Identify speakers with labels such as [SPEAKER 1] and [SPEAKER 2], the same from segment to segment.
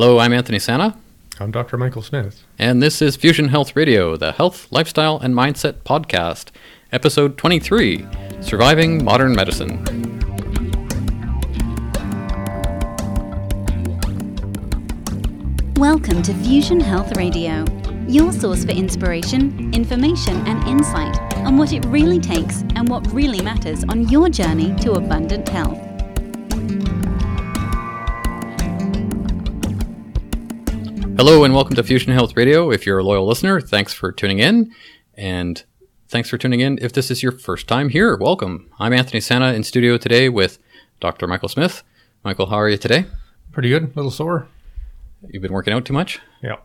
[SPEAKER 1] Hello, I'm Anthony Santa,
[SPEAKER 2] I'm Dr. Michael Smith.
[SPEAKER 1] and this is Fusion Health Radio, the health, lifestyle, and mindset podcast, episode 23 Surviving Modern Medicine.
[SPEAKER 3] Welcome to Fusion Health Radio, your source for inspiration, information, and insight on what it really takes and what really matters on your journey to abundant health.
[SPEAKER 1] Hello, and welcome to Fusion Health Radio. If you're a loyal listener, thanks for tuning in. And thanks for tuning in. If this is your first time here, welcome. I'm Anthony Santa in studio today with Dr. Michael Smith. Michael, how are you today?
[SPEAKER 2] Pretty good. A little sore.
[SPEAKER 1] You've been working out too much?
[SPEAKER 2] Yeah.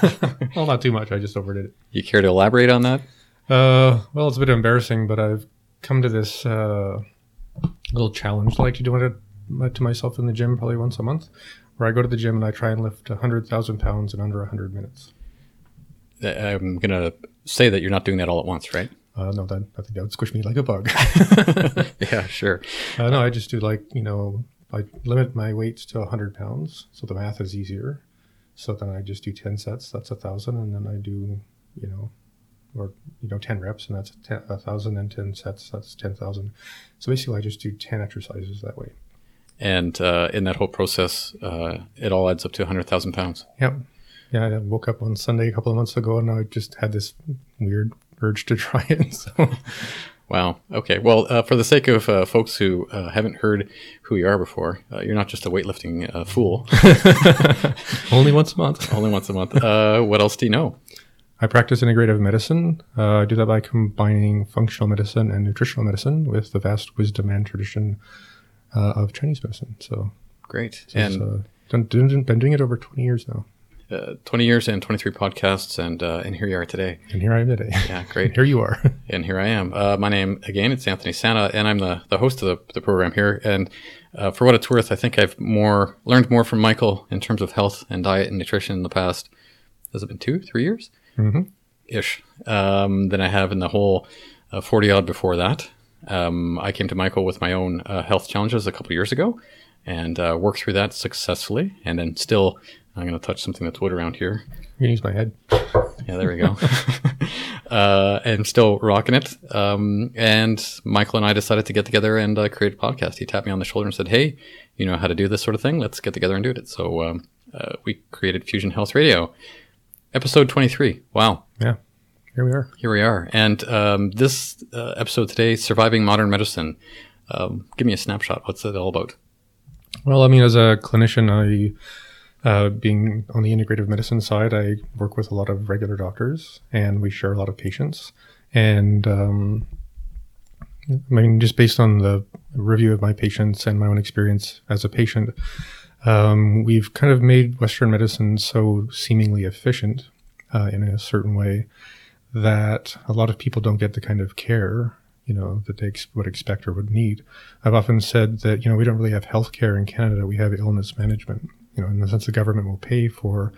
[SPEAKER 2] well, not too much. I just overdid it.
[SPEAKER 1] You care to elaborate on that?
[SPEAKER 2] Uh, well, it's a bit embarrassing, but I've come to this uh, little challenge I like to do it to myself in the gym probably once a month, where I go to the gym and I try and lift 100,000 pounds in under 100 minutes.
[SPEAKER 1] I'm going to say that you're not doing that all at once, right?
[SPEAKER 2] Uh, no, that, I think that would squish me like a bug.
[SPEAKER 1] yeah, sure.
[SPEAKER 2] uh, no, I just do like, you know, I limit my weights to 100 pounds, so the math is easier. So then I just do 10 sets, that's a thousand, and then I do, you know, or you know, 10 reps, and that's a, ten, a thousand, and 10 sets, that's 10,000. So basically, I just do 10 exercises that way.
[SPEAKER 1] And uh, in that whole process, uh, it all adds up to 100,000 pounds.
[SPEAKER 2] Yep. Yeah, I woke up on Sunday a couple of months ago, and I just had this weird urge to try it. So
[SPEAKER 1] Wow. Okay. Well, uh, for the sake of uh, folks who uh, haven't heard who you are before, uh, you're not just a weightlifting uh, fool.
[SPEAKER 2] only once a month.
[SPEAKER 1] Only once a month. Uh, what else do you know?
[SPEAKER 2] I practice integrative medicine. Uh, I do that by combining functional medicine and nutritional medicine with the vast wisdom and tradition uh, of Chinese medicine. So,
[SPEAKER 1] Great.
[SPEAKER 2] so
[SPEAKER 1] and
[SPEAKER 2] uh, done, done, been doing it over 20 years now.
[SPEAKER 1] uh, 20 years and 23 podcasts, and uh, and here you are today.
[SPEAKER 2] And here I am today.
[SPEAKER 1] Yeah, great.
[SPEAKER 2] here you are.
[SPEAKER 1] and here I am. Uh, my name again, it's Anthony Santa, and I'm the, the host of the, the program here. And uh, for what it's worth, I think I've more learned more from Michael in terms of health and diet and nutrition in the past. Has it been two, three years
[SPEAKER 2] hmm
[SPEAKER 1] ish um, than I have in the whole uh, forty odd before that. Um, I came to Michael with my own uh, health challenges a couple years ago, and uh, worked through that successfully. And then still, I'm going to touch something that's wood around here.
[SPEAKER 2] You can use my head.
[SPEAKER 1] Yeah, there we go. uh, and still rocking it. Um, and Michael and I decided to get together and uh, create a podcast. He tapped me on the shoulder and said, "Hey, you know how to do this sort of thing? Let's get together and do it." So um, uh, we created Fusion Health Radio, episode twenty-three. Wow,
[SPEAKER 2] Yeah. Here we are.
[SPEAKER 1] here we are. And um, this uh, episode today, surviving modern medicine. Um, give me a snapshot. What's it all about?
[SPEAKER 2] Well, I mean, as a clinician, I, uh, being on the integrative medicine side, I work with a lot of regular doctors, and we share a lot of patients. And um, I mean, just based on the review of my patients and my own experience as a patient, um, we've kind of made Western medicine so seemingly efficient uh, in a certain way that a lot of people don't get the kind of care you know that they would expect or would need. I've often said that you know we don't really have healthcare in Canada. We have illness management. You know, in the sense the government will pay for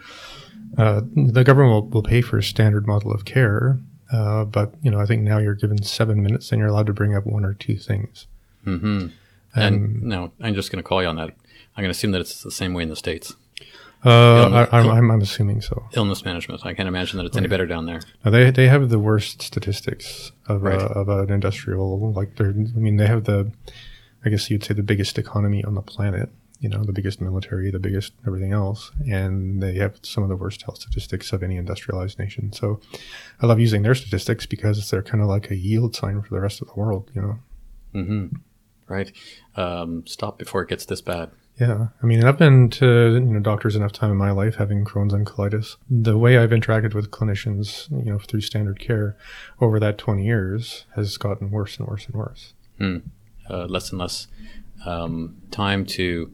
[SPEAKER 2] uh, the government will, will pay for a standard model of care. Uh, but you know, I think now you're given seven minutes and you're allowed to bring up one or two things.
[SPEAKER 1] Mm-hmm. And no, I'm just going to call you on that. I'm going to assume that it's the same way in the states.
[SPEAKER 2] Uh, I, I'm, I'm, assuming so.
[SPEAKER 1] illness management. I can't imagine that it's any better down there.
[SPEAKER 2] Now they they have the worst statistics of
[SPEAKER 1] Right.
[SPEAKER 2] uh, of an industrial like they're I mean they have the I guess you'd say the biggest economy on the planet you know the biggest military the biggest everything else and they have some of the worst health statistics of any industrialized nation so I love using their statistics because they're kind of like a yield sign for the rest of the world you know
[SPEAKER 1] hmm Right. Um, stop before it gets this bad.
[SPEAKER 2] Yeah, I mean, I've been to you know doctors enough time in my life having Crohn's and colitis. The way I've interacted with clinicians, you know, through standard care over that twenty years has gotten worse and worse and worse.
[SPEAKER 1] Uh, less and less um, time to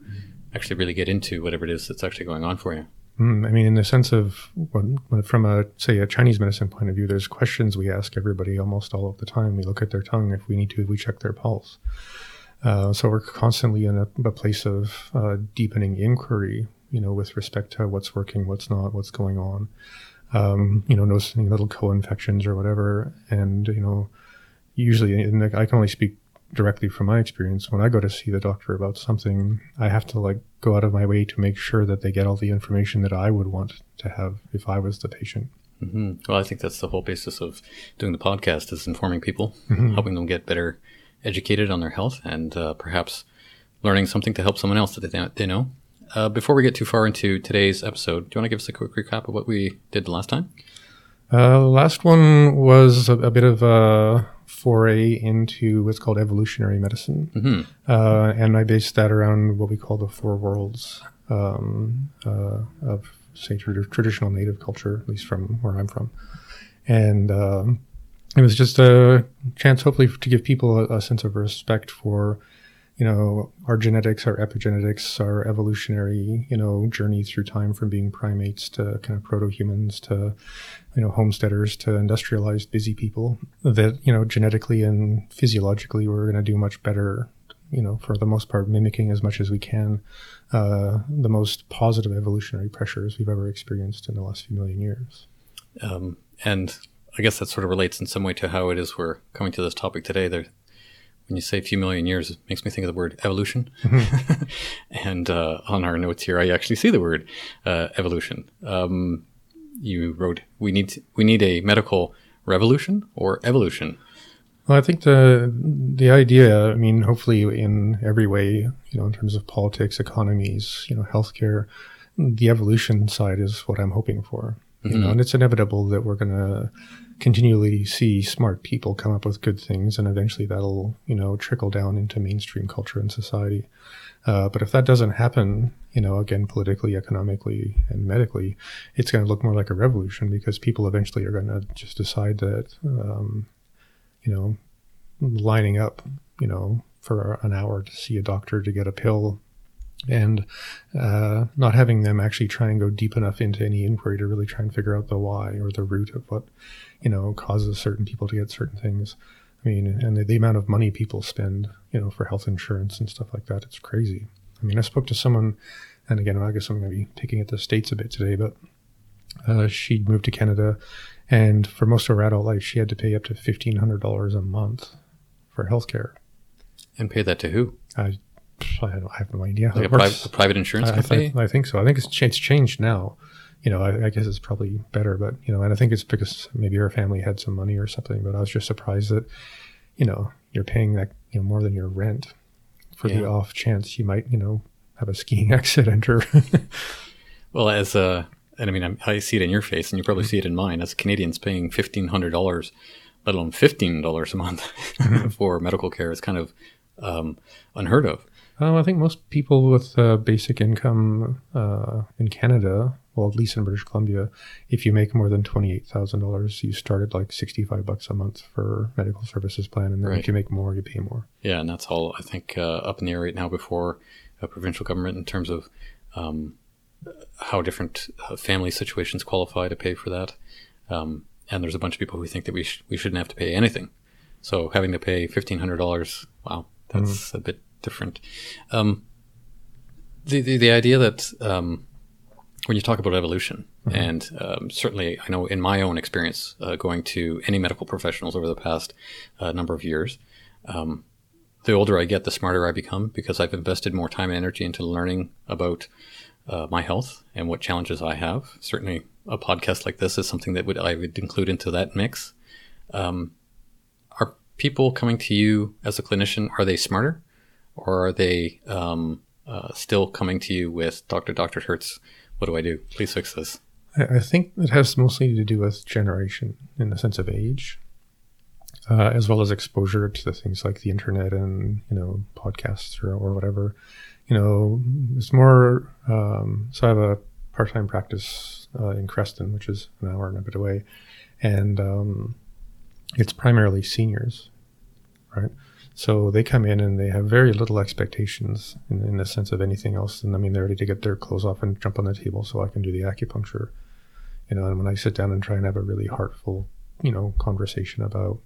[SPEAKER 1] actually really get into whatever it is that's actually going on for you.
[SPEAKER 2] Mm, I mean, in the sense of when, when, from a say a Chinese medicine point of view, there's questions we ask everybody almost all of the time. We look at their tongue. If we need to, we check their pulse. Uh, so we're constantly in a, a place of uh, deepening inquiry, you know, with respect to what's working, what's not, what's going on. Um, you know, noticing little co-infections or whatever, and you know, usually, and I can only speak directly from my experience, when I go to see the doctor about something, I have to like go out of my way to make sure that they get all the information that I would want to have if I was the patient.
[SPEAKER 1] hmm Well, I think that's the whole basis of doing the podcast is informing people, helping them get better educated on their health, and uh, perhaps learning something to help someone else that they, they know. Uh, before we get too far into today's episode, do you want to give us a quick recap of what we did the last time?
[SPEAKER 2] Uh, last one was a, a bit of a foray into what's called evolutionary medicine,
[SPEAKER 1] hmm
[SPEAKER 2] uh, and I based that around what we call the four worlds um, uh, of, say, trad- traditional native culture, at least from where I'm from. And um, it was just a chance, hopefully, to give people a, a sense of respect for, you know, our genetics, our epigenetics, our evolutionary, you know, journey through time from being primates to kind of proto-humans to, you know, homesteaders to industrialized busy people. That you know, genetically and physiologically, we're going to do much better. You know, for the most part, mimicking as much as we can uh, the most positive evolutionary pressures we've ever experienced in the last few million years.
[SPEAKER 1] Um, and I guess that sort of relates in some way to how it is we're coming to this topic today. There, when you say a few million years, it makes me think of the word evolution. and uh, on our notes here, I actually see the word uh, evolution. Um, you wrote, "We need we need a medical revolution or evolution."
[SPEAKER 2] Well, I think the the idea, I mean, hopefully in every way, you know, in terms of politics, economies, you know, healthcare, the evolution side is what I'm hoping for. You know, and it's inevitable that we're going to continually see smart people come up with good things, and eventually that'll, you know, trickle down into mainstream culture and society. Uh, but if that doesn't happen, you know, again, politically, economically, and medically, it's going to look more like a revolution because people eventually are going to just decide that, um, you know, lining up, you know, for an hour to see a doctor to get a pill and uh, not having them actually try and go deep enough into any inquiry to really try and figure out the why or the root of what, you know, causes certain people to get certain things. I mean, and the, the amount of money people spend, you know, for health insurance and stuff like that, it's crazy. I mean, I spoke to someone, and again, I guess I'm going to be picking at the states a bit today, but uh, she'd moved to Canada, and for most of her adult life, she had to pay up to fifteen hundred dollars a month for healthcare.
[SPEAKER 1] And pay that to who?
[SPEAKER 2] I, I, don't, I have no idea.
[SPEAKER 1] Like a, pri- a private insurance
[SPEAKER 2] I, I,
[SPEAKER 1] company?
[SPEAKER 2] thi- I think so. I think it's, cha- it's changed now. You know, I, I guess it's probably better, but you know, and I think it's because maybe your family had some money or something. But I was just surprised that, you know, you're paying that you know more than your rent for
[SPEAKER 1] Yeah.
[SPEAKER 2] the off chance you might you know have a skiing accident or
[SPEAKER 1] Well, as uh, and I mean, I'm, I see it in your face, and you probably see it in mine. As Canadians paying fifteen hundred dollars, let alone fifteen dollars a month for medical care, is kind of um, unheard of.
[SPEAKER 2] Oh, I think most people with uh, basic income uh, in Canada, well, at least in British Columbia, if you make more than twenty-eight thousand dollars, you start at like sixty-five bucks a month for medical services plan, and then
[SPEAKER 1] Right.
[SPEAKER 2] if you make more, you pay more.
[SPEAKER 1] Yeah, and that's all I think uh, up in the air right now before a provincial government in terms of um, how different uh, family situations qualify to pay for that. Um, and there's a bunch of people who think that we sh- we shouldn't have to pay anything. So having to pay fifteen hundred dollars, wow, that's a bit different. Um, the, the the idea that um, when you talk about evolution, and um, certainly I know in my own experience uh, going to any medical professionals over the past uh, number of years, um, the older I get, the smarter I become because I've invested more time and energy into learning about uh, my health and what challenges I have. Certainly, a podcast like this is something that would I would include into that mix. Um, are people coming to you as a clinician? Are they smarter, or are they um, uh, still coming to you with Doctor Doctor Hertz? What do I do? Please fix this.
[SPEAKER 2] I think it has mostly to do with generation in the sense of age, uh, as well as exposure to the things like the internet and you know podcasts or, or whatever. You know, it's more. Um, so I have a part-time practice uh, in Creston, which is an hour and a bit away, and um, it's primarily seniors, right? So they come in and they have very little expectations in, in the sense of anything else. And I mean, they're ready to get their clothes off and jump on the table so I can do the acupuncture. You know, and when I sit down and try and have a really heartful, you know, conversation about,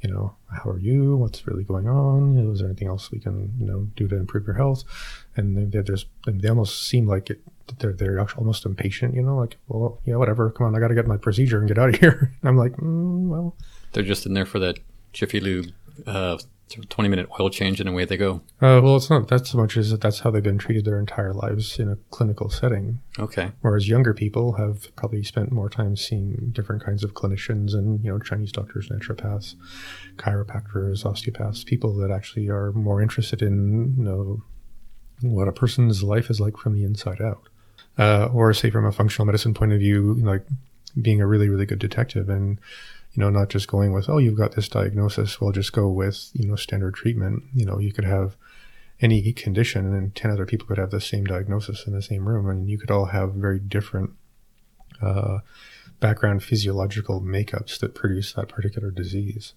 [SPEAKER 2] you know, how are you? What's really going on? You know, is there anything else we can, you know, do to improve your health? And they, they almost seem like it, they're, they're almost impatient, you know, like, well, yeah, whatever. Come on, I got to get my procedure and get out of here. And I'm like, mm, well,
[SPEAKER 1] They're just in there for that Jiffy Lube uh, 20 minute oil change and away they go.
[SPEAKER 2] Uh, well, it's not that so much as that that's how they've been treated their entire lives in a clinical setting.
[SPEAKER 1] Okay.
[SPEAKER 2] Whereas younger people have probably spent more time seeing different kinds of clinicians and, you know, Chinese doctors, naturopaths, chiropractors, osteopaths, people that actually are more interested in, you know, what a person's life is like from the inside out. Uh, or say from a functional medicine point of view, like being a really, really good detective and, you know, not just going with, oh, you've got this diagnosis. Well, just go with, you know, standard treatment. You know, you could have any condition and 10 other people could have the same diagnosis in the same room. And you could all have very different uh, background physiological makeups that produce that particular disease.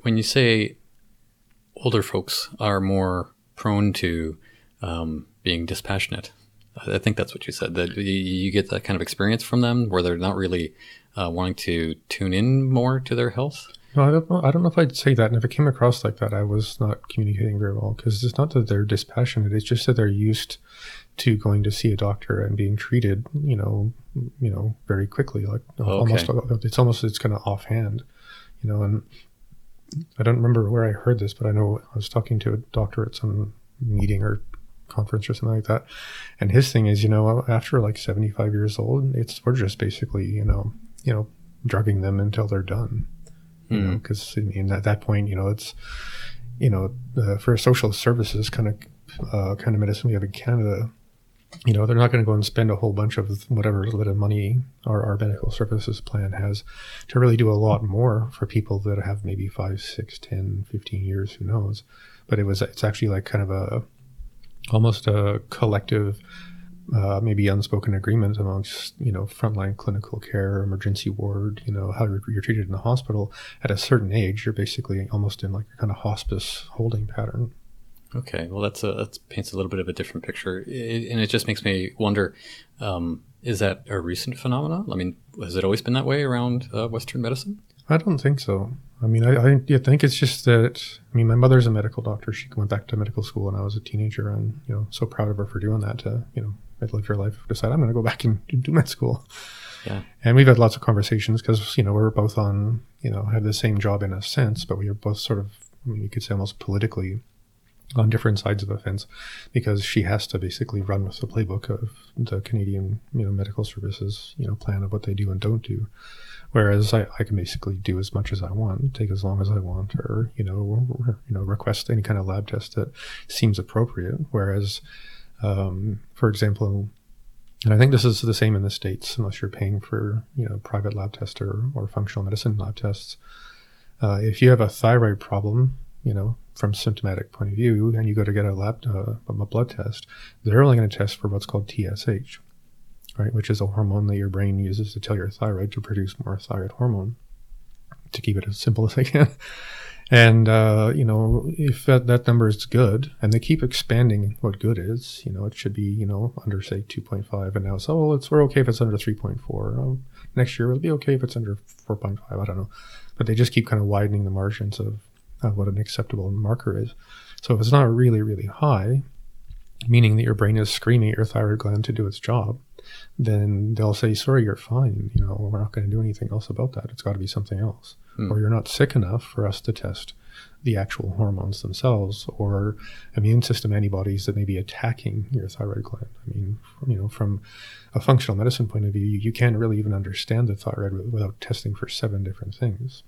[SPEAKER 1] When you say older folks are more prone to um, being dispassionate, I think that's what you said. That you, you, get that kind of experience from them, where they're not really uh, wanting to tune in more to their health.
[SPEAKER 2] No, I don't know. I don't know if I'd say that. And if it came across like that, I was not communicating very well because it's not that they're dispassionate. It's just that they're used to going to see a doctor and being treated, you know, you know, very quickly. Like okay. almost, it's almost it's kind of offhand, you know. And I don't remember where I heard this, but I know I was talking to a doctor at some meeting or conference or something like that. And his thing is, you know, after like 75 years old, it's we're just basically, you know, you know, drugging them until they're done. You know, because hmm. I mean, at that point, you know, it's, you know, uh, for social services kind of uh, kind of medicine we have in Canada, you know, they're not going to go and spend a whole bunch of whatever little bit of money our, our medical services plan has to really do a lot more for people that have maybe five, six, 10, 15 years, who knows. But it was, it's actually like kind of a, almost a collective, uh, maybe unspoken agreement amongst you know frontline clinical care, emergency ward, you know how you're, you're, treated in the hospital. At a certain age, you're basically almost in like a kind of hospice holding pattern.
[SPEAKER 1] Okay, well that's a, that paints a little bit of a different picture, it, and it just makes me wonder: um, is that a recent phenomenon? I mean, has it always been that way around uh, Western medicine?
[SPEAKER 2] I don't think so. I mean, I, I, I think it's just that. I mean, my mother's a medical doctor. She went back to medical school when I was a teenager, and you know, so proud of her for doing that. To you know, live your life, decide I'm going to go back and do med school.
[SPEAKER 1] Yeah.
[SPEAKER 2] And we've had lots of conversations because you know we're both on you know have the same job in a sense, but we are both sort of I mean you could say almost politically on different sides of the fence because she has to basically run with the playbook of the Canadian you know medical services you know plan of what they do and don't do. Whereas I, I can basically do as much as I want, take as long as I want, or you know, or, you know, request any kind of lab test that seems appropriate. Whereas, um, for example, and I think this is the same in the states, unless you're paying for you know private lab tests or, or functional medicine lab tests. Uh, if you have a thyroid problem, you know, from symptomatic point of view, and you go to get a lab uh, a blood test, they're only going to test for what's called TSH, right, which is a hormone that your brain uses to tell your thyroid to produce more thyroid hormone. To keep it as simple as I can. And, uh, you know, if that, that number is good and they keep expanding what good is, you know, it should be, you know, under say 2.5 and now it's, oh, it's, we're okay if it's under 3.4. Um, next year it'll be okay if it's under 4.5. I don't know. But they just keep kind of widening the margins of, of what an acceptable marker is. So if it's not really, really high, meaning that your brain is screaming your thyroid gland to do its job, then they'll say, sorry, you're fine. You know, we're not going to do anything else about that. It's got to be something else. Mm. Or you're not sick enough for us to test the actual hormones themselves or immune system antibodies that may be attacking your thyroid gland. I mean, you know, from a functional medicine point of view, you, you can't really even understand the thyroid without testing for seven different things.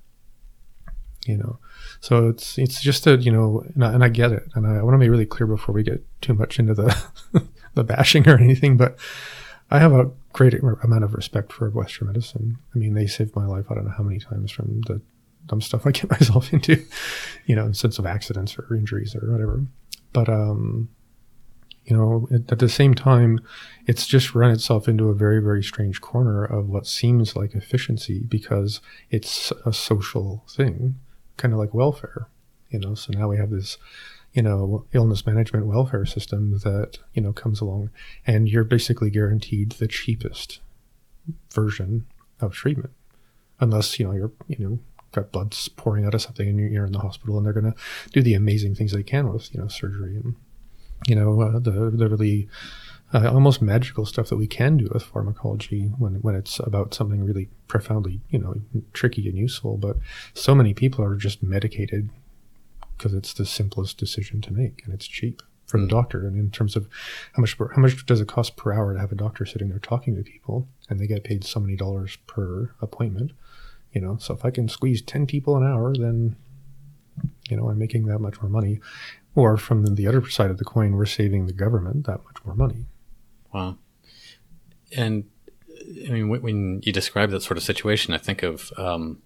[SPEAKER 2] You know, so it's it's just a you know, and I, and I get it, and I, I want to be really clear before we get too much into the the bashing or anything, but I have a great amount of respect for Western medicine. I mean, they saved my life. I don't know how many times from the dumb stuff I get myself into, you know, in sense of accidents or injuries or whatever. But, um, you know, at, at the same time, it's just run itself into a very, very strange corner of what seems like efficiency because it's a social thing, kind of like welfare, you know. So now we have this you know, illness management welfare system that, you know, comes along and you're basically guaranteed the cheapest version of treatment. Unless, you know, you're, you know, got blood pouring out of something and you're in the hospital and they're going to do the amazing things they can with, you know, surgery and, you know, uh, the, the really uh, almost magical stuff that we can do with pharmacology when, when it's about something really profoundly, you know, tricky and useful. But so many people are just medicated because it's the simplest decision to make and it's cheap for the doctor. And in terms of how much how much does it cost per hour to have a doctor sitting there talking to people, and they get paid so many dollars per appointment, you know. So if I can squeeze ten people an hour, then you know I'm making that much more money. Or from the other side of the coin, we're saving the government that much more money.
[SPEAKER 1] Wow. And I mean, when, when you describe that sort of situation, I think of um,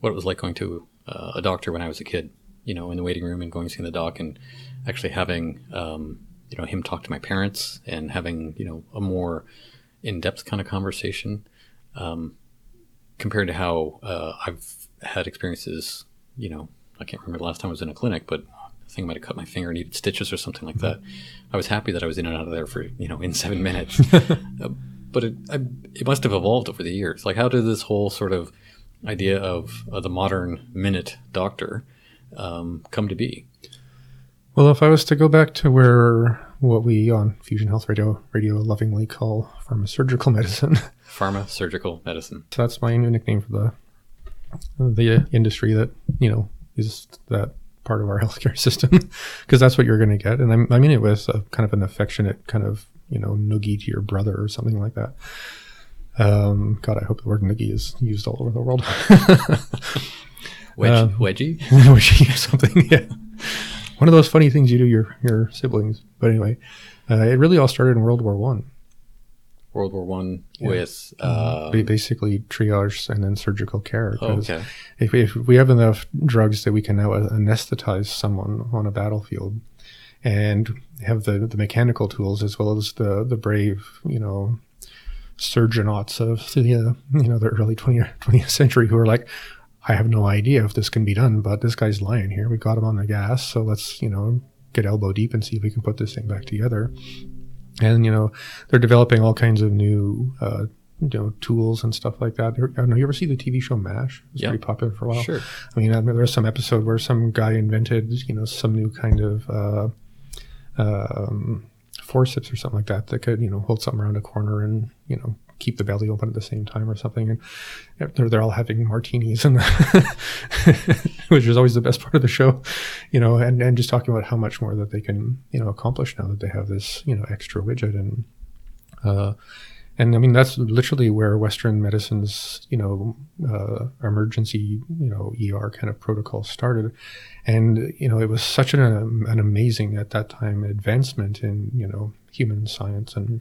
[SPEAKER 1] what it was like going to uh, a doctor when I was a kid. You know, in the waiting room and going to see the doc, and actually having um, you know him talk to my parents and having you know a more in-depth kind of conversation um, compared to how uh, I've had experiences. You know, I can't remember the last time I was in a clinic, but I think I might have cut my finger, and needed stitches or something like that. I was happy that I was in and out of there for you know in seven minutes. uh, but it I, it must have evolved over the years. Like, how did this whole sort of idea of uh, the modern minute doctor um, come to be?
[SPEAKER 2] Well, if I was to go back to where what we on Fusion Health Radio radio lovingly call pharmaceutical medicine,
[SPEAKER 1] Pharma surgical medicine.
[SPEAKER 2] so that's my new nickname for the the industry that you know is that part of our healthcare system because that's what you're going to get, and I'm, I mean it with a kind of an affectionate kind of you know noogie to your brother or something like that. Um, God, I hope the word noogie is used all over the world.
[SPEAKER 1] Wedge,
[SPEAKER 2] Um,
[SPEAKER 1] wedgie.
[SPEAKER 2] Wishing you something, yeah. One of those funny things you do your your siblings. But anyway, uh, it really all started in World War One.
[SPEAKER 1] World War One
[SPEAKER 2] Yeah.
[SPEAKER 1] with. Uh,
[SPEAKER 2] Ba- Basically, triage and then surgical care.
[SPEAKER 1] okay.
[SPEAKER 2] if, we, if we have enough drugs that we can now anesthetize someone on a battlefield and have the, the mechanical tools as well as the, the brave, you know, surgeonauts of the, uh, you know, the early 20th, 20th century who are like, I have no idea if this can be done, but this guy's lying here. We got him on the gas. So let's, you know, get elbow deep and see if we can put this thing back together. And, you know, they're developing all kinds of new, uh, you know, tools and stuff like that. I don't know. You ever see the TV show MASH? It's
[SPEAKER 1] Yeah.
[SPEAKER 2] pretty popular for a while.
[SPEAKER 1] Sure.
[SPEAKER 2] I mean, I remember there was some episode where some guy invented, you know, some new kind of uh, um, forceps or something like that that could, you know, hold something around a corner and, you know, keep the belly open at the same time or something. And they're, they're all having martinis, and which is always the best part of the show, you know, and, and just talking about how much more that they can, you know, accomplish now that they have this, you know, extra widget and. Uh, and I mean that's literally where Western medicine's you know uh, emergency you know ER kind of protocol started, and you know it was such an an amazing at that time advancement in you know human science and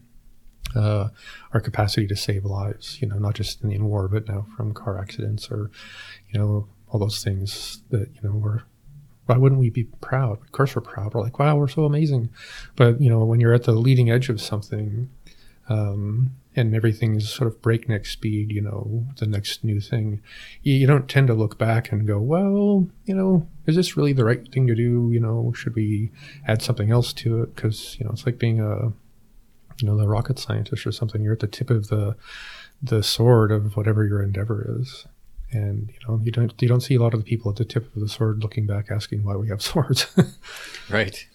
[SPEAKER 2] uh, our capacity to save lives. You know not just in, in war but now from car accidents or you know all those things that you know were why wouldn't we be proud? Of course, we're proud. We're like, wow, we're so amazing. But you know, when you're at the leading edge of something, um, and everything's sort of breakneck speed, you know, the next new thing, you, you don't tend to look back and go, well, you know, is this really the right thing to do? You know, should we add something else to it? Because you know, it's like being a, you know, the rocket scientist or something. You're at the tip of the the sword of whatever your endeavor is. And you know you don't you don't see a lot of the people at the tip of the sword looking back asking why we have swords.
[SPEAKER 1] Right.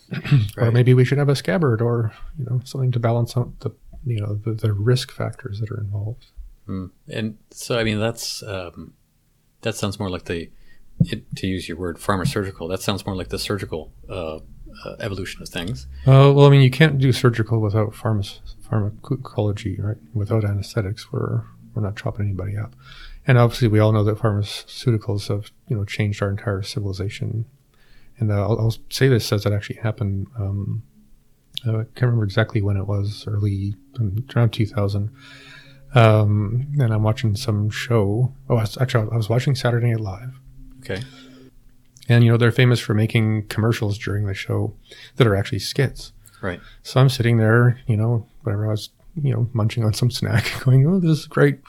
[SPEAKER 2] or maybe we should have a scabbard or you know something to balance out the you know the, the risk factors that are involved
[SPEAKER 1] Mm. And so, I mean, that's um, that sounds more like the, it, to use your word, pharmaceutical. That sounds more like the surgical uh, uh, evolution of things.
[SPEAKER 2] uh, well i mean you can't do surgical without pharma- pharmacology right? Without anesthetics we're we're not chopping anybody up. And obviously we all know that pharmaceuticals have you know changed our entire civilization. And uh, I'll, I'll say this as it actually happened um, uh, i can't remember exactly when it was early um, around 2000 um, and i'm watching some show. Oh I was, actually i was watching saturday night live.
[SPEAKER 1] Okay.
[SPEAKER 2] And you know they're famous for making commercials during the show that are actually skits.
[SPEAKER 1] Right.
[SPEAKER 2] So I'm sitting there, you know, whatever I was, you know, munching on some snack, going, "Oh, this is great."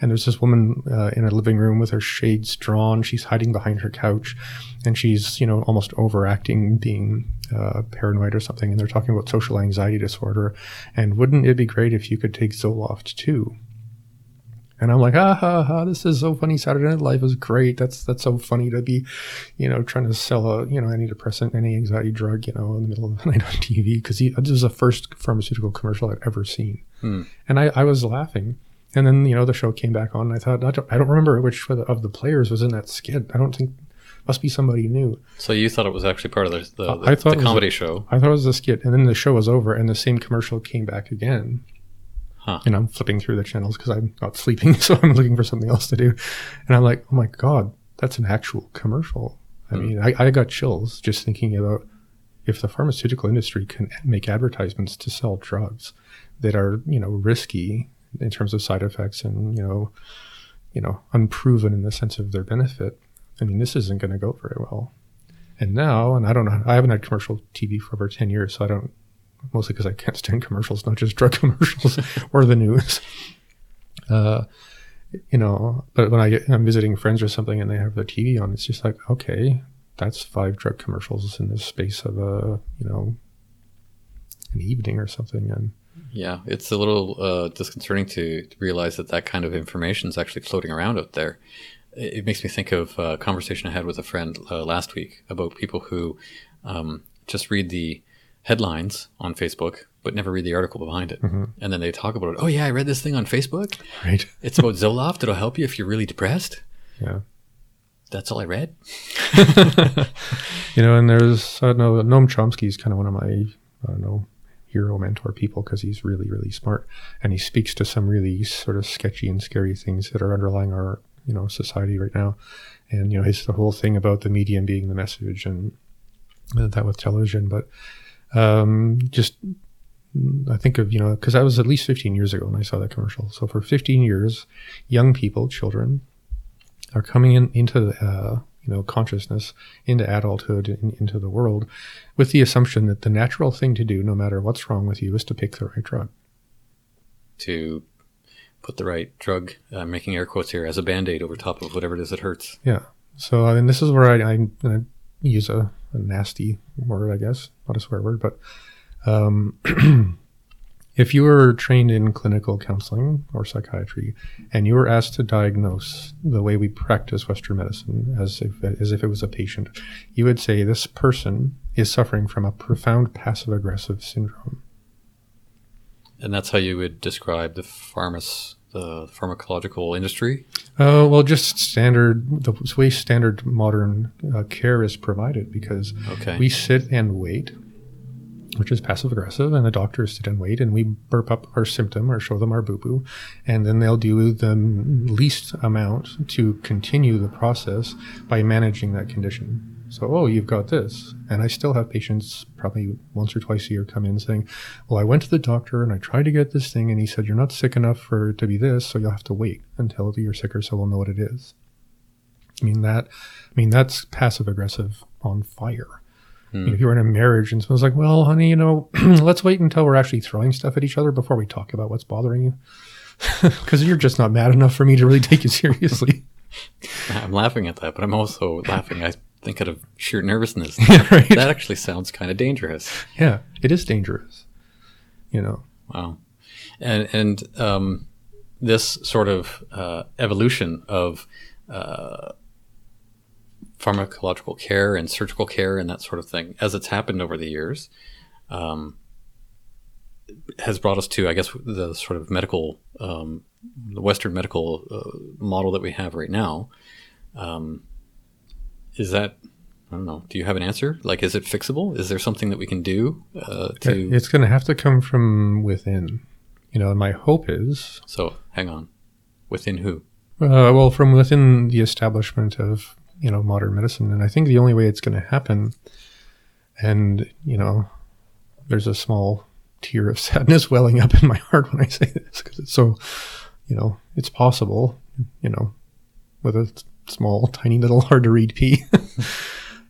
[SPEAKER 2] And there's this woman uh, in a living room with her shades drawn. She's hiding behind her couch, and she's, you know, almost overacting, being uh, paranoid or something. And they're talking about social anxiety disorder. And wouldn't it be great if you could take Zoloft too? And I'm like, ah, ha, ha, this is so funny. Saturday Night Live is great. That's that's so funny to be, you know, trying to sell a, you know, antidepressant, any anxiety drug, you know, in the middle of the night on TV. Because this was the first pharmaceutical commercial I'd ever seen.
[SPEAKER 1] Hmm.
[SPEAKER 2] And I, I was laughing. And then, you know, the show came back on. And I thought, I don't, I don't remember which of the, the players was in that skit. I don't think Must be somebody new.
[SPEAKER 1] So you thought it was actually part of the the,
[SPEAKER 2] I thought
[SPEAKER 1] the comedy
[SPEAKER 2] a-
[SPEAKER 1] show.
[SPEAKER 2] I thought it was a skit, and then the show was over, and the same commercial came back again.
[SPEAKER 1] Huh.
[SPEAKER 2] And I'm flipping through the channels because I'm not sleeping, so I'm looking for something else to do. And I'm like, oh my god, that's an actual commercial. I
[SPEAKER 1] Hmm.
[SPEAKER 2] mean, I, I got chills just thinking about if the pharmaceutical industry can make advertisements to sell drugs that are, you know, risky in terms of side effects and you know, you know, unproven in the sense of their benefit. I mean, this isn't going to go very well. And now, and I don't know, I haven't had commercial TV for over 10 years, so I don't, mostly because I can't stand commercials, not just drug commercials or the news. Uh, you know, but when I get, I'm visiting friends or something and they have their TV on, it's just like, okay, that's five drug commercials in the space of a, you know, an evening or something. And
[SPEAKER 1] Yeah, it's a little uh, disconcerting to, realize that that kind of information is actually floating around out there. It, it makes me think of a conversation I had with a friend uh, last week about people who um, just read the headlines on Facebook but never read the article behind it, mm-hmm. and then they talk about it. Oh yeah, I read this thing on Facebook.
[SPEAKER 2] right.
[SPEAKER 1] It's about Zoloft. It'll help you if you're really depressed.
[SPEAKER 2] Yeah.
[SPEAKER 1] That's all I read.
[SPEAKER 2] You know, and there's, I don't know, Noam Chomsky is kind of one of my, I don't know, hero mentor people because he's really, really smart. And he speaks to some really sort of sketchy and scary things that are underlying our, you know, society right now. And, you know, his the whole thing about the medium being the message and that with television. But um, just, I think of, you know, because that was at least 15 years ago when I saw that commercial. So for 15 years, young people, children, are coming in into uh, you know consciousness into adulthood in, into the world with the assumption that the natural thing to do no matter what's wrong with you is to pick the right drug
[SPEAKER 1] To put the right drug, uh, making air quotes here, as a band aid over top of whatever it is that hurts.
[SPEAKER 2] yeah so i mean this is where i, I, I use a, a nasty word i guess not a swear word but um, if you were trained in clinical counseling or psychiatry and you were asked to diagnose the way we practice western medicine as if as if it was a patient you would say this person is suffering from a profound passive aggressive syndrome.
[SPEAKER 1] And that's how you would describe the pharmac- the pharmacological industry.
[SPEAKER 2] Uh, well, just standard, the way standard modern uh, care is provided because
[SPEAKER 1] Okay.
[SPEAKER 2] we sit and wait, which is passive aggressive, and the doctors sit and wait, and we burp up our symptom or show them our boo boo, and then they'll do the least amount to continue the process by managing that condition. So, oh, you've got this. And I still have patients probably once or twice a year come in saying, well, I went to the doctor and I tried to get this thing, and he said, you're not sick enough for it to be this, so you'll have to wait until you're sicker so we'll know what it is. I mean, that, I mean, that's passive aggressive on fire. I mean, if you're in a marriage and someone's like, well, honey, you know, let's wait until we're actually throwing stuff at each other before we talk about what's bothering you. Because you're just not mad enough for me to really take you seriously.
[SPEAKER 1] I'm laughing at that, but I'm also laughing. I think out of sheer nervousness.
[SPEAKER 2] right?
[SPEAKER 1] That actually sounds kind of dangerous.
[SPEAKER 2] Yeah, it is dangerous. You know,
[SPEAKER 1] Wow. And and um, this sort of uh, evolution of uh, pharmacological care and surgical care and that sort of thing, as it's happened over the years, um, has brought us to, I guess, the sort of medical, um, the Western medical uh, model that we have right now. Um, is that I don't know. Do you have an answer? Like, is it fixable? Is there something that we can do uh, to?
[SPEAKER 2] it's going to have to come from within. You know, and my hope is,
[SPEAKER 1] So, hang on. Within who?
[SPEAKER 2] uh, well, from within the establishment of you know modern medicine, and I think the only way it's going to happen, and you know, there's a small tear of sadness welling up in my heart when I say this because it's so, you know, it's possible, you know, with a small, tiny little hard to read p.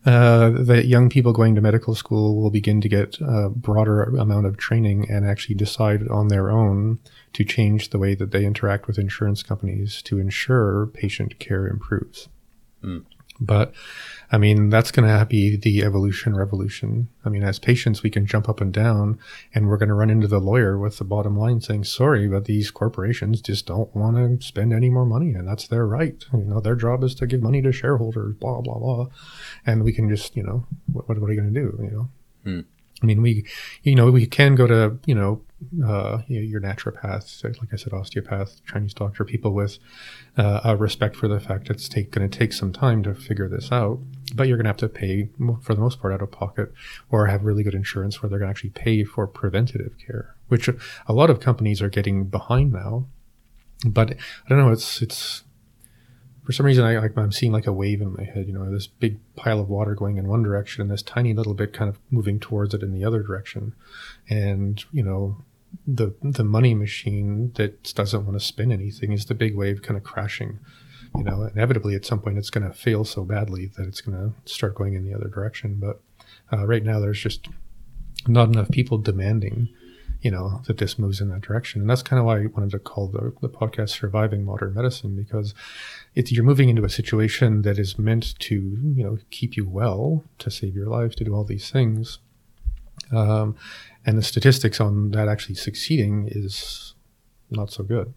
[SPEAKER 2] Uh, that young people going to medical school will begin to get a broader amount of training and actually decide on their own to change the way that they interact with insurance companies to ensure patient care improves. But I mean, that's going to be the evolution revolution. I mean, as patients, we can jump up and down and we're going to run into the lawyer with the bottom line saying, sorry, but these corporations just don't want to spend any more money. And that's their right. You know, their job is to give money to shareholders, blah, blah, blah. And we can just, you know, what, what are you going to do? You know, hmm. I mean, we, you know, we can go to, you know, uh, you know, your naturopath, like I said, osteopath, Chinese doctor, people with uh, a respect for the fact it's going to take some time to figure this out, but you're going to have to pay for the most part out of pocket, or have really good insurance where they're going to actually pay for preventative care, which a lot of companies are getting behind now. But I don't know, it's it's for some reason I like I'm seeing like a wave in my head, you know, this big pile of water going in one direction and this tiny little bit kind of moving towards it in the other direction. And, you know, the the money machine that doesn't want to spin anything is the big wave kind of crashing. You know, inevitably at some point it's going to fail so badly that it's going to start going in the other direction. But uh, right now there's just not enough people demanding you know, that this moves in that direction. And that's kind of why I wanted to call the, the podcast Surviving Modern Medicine, because it's, you're moving into a situation that is meant to, you know, keep you well, to save your life, to do all these things. Um, and the statistics on that actually succeeding is not so good.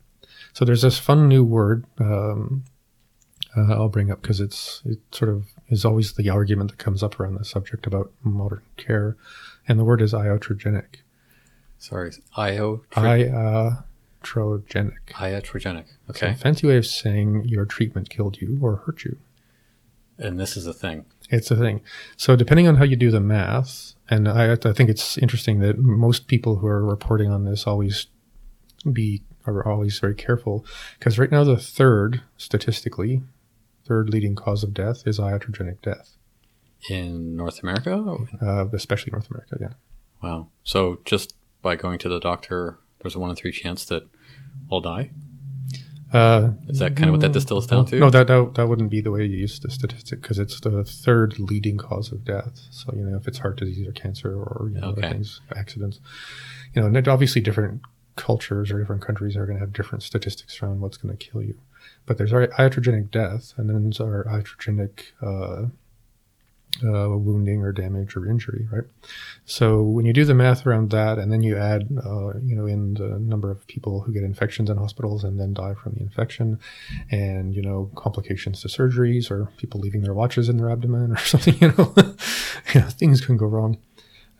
[SPEAKER 2] So there's this fun new word um, uh, I'll bring up because it's it sort of is always the argument that comes up around the subject about modern care, and the word is iatrogenic.
[SPEAKER 1] Sorry, io.
[SPEAKER 2] Iatrogenic.
[SPEAKER 1] Iatrogenic. Okay.
[SPEAKER 2] a fancy way of saying your treatment killed you or hurt you.
[SPEAKER 1] And this is a thing.
[SPEAKER 2] It's a thing. So depending on how you do the math, and I, I think it's interesting that most people who are reporting on this always be are always very careful because right now the third statistically third leading cause of death is iatrogenic death,
[SPEAKER 1] In North America?
[SPEAKER 2] uh, especially North America. Yeah.
[SPEAKER 1] Wow. So just by going to the doctor, there's a one in three chance that I'll die?
[SPEAKER 2] Uh,
[SPEAKER 1] Is that kind of what that distills down to?
[SPEAKER 2] No, that, that that wouldn't be the way you use the statistic because it's the third leading cause of death. So you know, if it's heart disease or cancer or you know, other things, accidents, you know, and obviously different cultures or different countries are going to have different statistics around what's going to kill you. But there's our iatrogenic death, and then there's our iatrogenic uh, uh, wounding or damage or injury, right? So when you do the math around that, and then you add, uh, you know, in the number of people who get infections in hospitals and then die from the infection, and you know, complications to surgeries or people leaving their watches in their abdomen or something, you know, you know things can go wrong.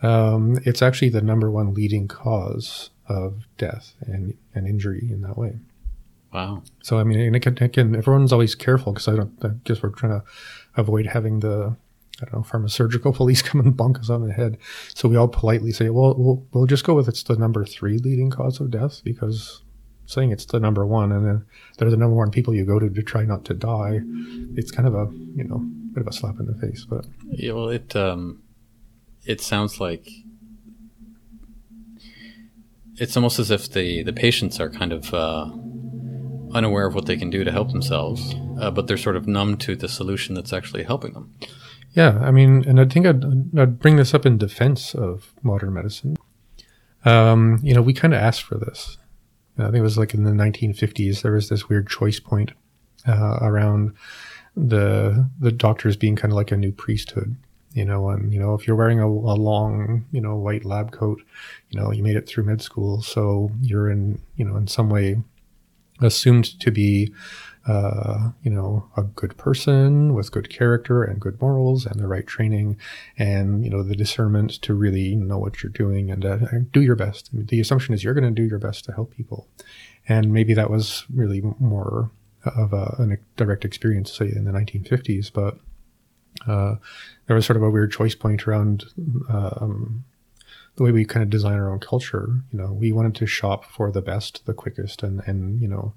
[SPEAKER 2] Um, it's actually the number one leading cause of death and, and injury in that way.
[SPEAKER 1] Wow.
[SPEAKER 2] So I mean, and again, again everyone's always careful because I don't. I guess we're trying to avoid having the I don't know pharmaceutical police come and bonk us on the head. So we all politely say, well, we'll we'll just go with it's the number three leading cause of death because saying it's the number one and then they're the number one people you go to to try not to die. It's kind of a you know bit of a slap in the face, but
[SPEAKER 1] Yeah, well, it um, it sounds like it's almost as if the the patients are kind of uh, unaware of what they can do to help themselves, uh, but they're sort of numb to the solution that's actually helping them.
[SPEAKER 2] Yeah, I mean, and I think I'd, I'd bring this up in defense of modern medicine. Um, you know, we kind of asked for this. I think it was like in the 1950s. There was this weird choice point uh, around the the doctors being kind of like a new priesthood. You know, and you know, if you're wearing a, a long, you know, white lab coat, you know, you made it through med school, so you're in, you know, in some way assumed to be uh, you know, a good person with good character and good morals and the right training and, you know, the discernment to really know what you're doing and uh, do your best. The assumption is you're going to do your best to help people. And maybe that was really more of a, a direct experience, say, in the 1950s, but uh, there was sort of a weird choice point around um, the way we kind of design our own culture. You know, we wanted to shop for the best, the quickest, and and you know,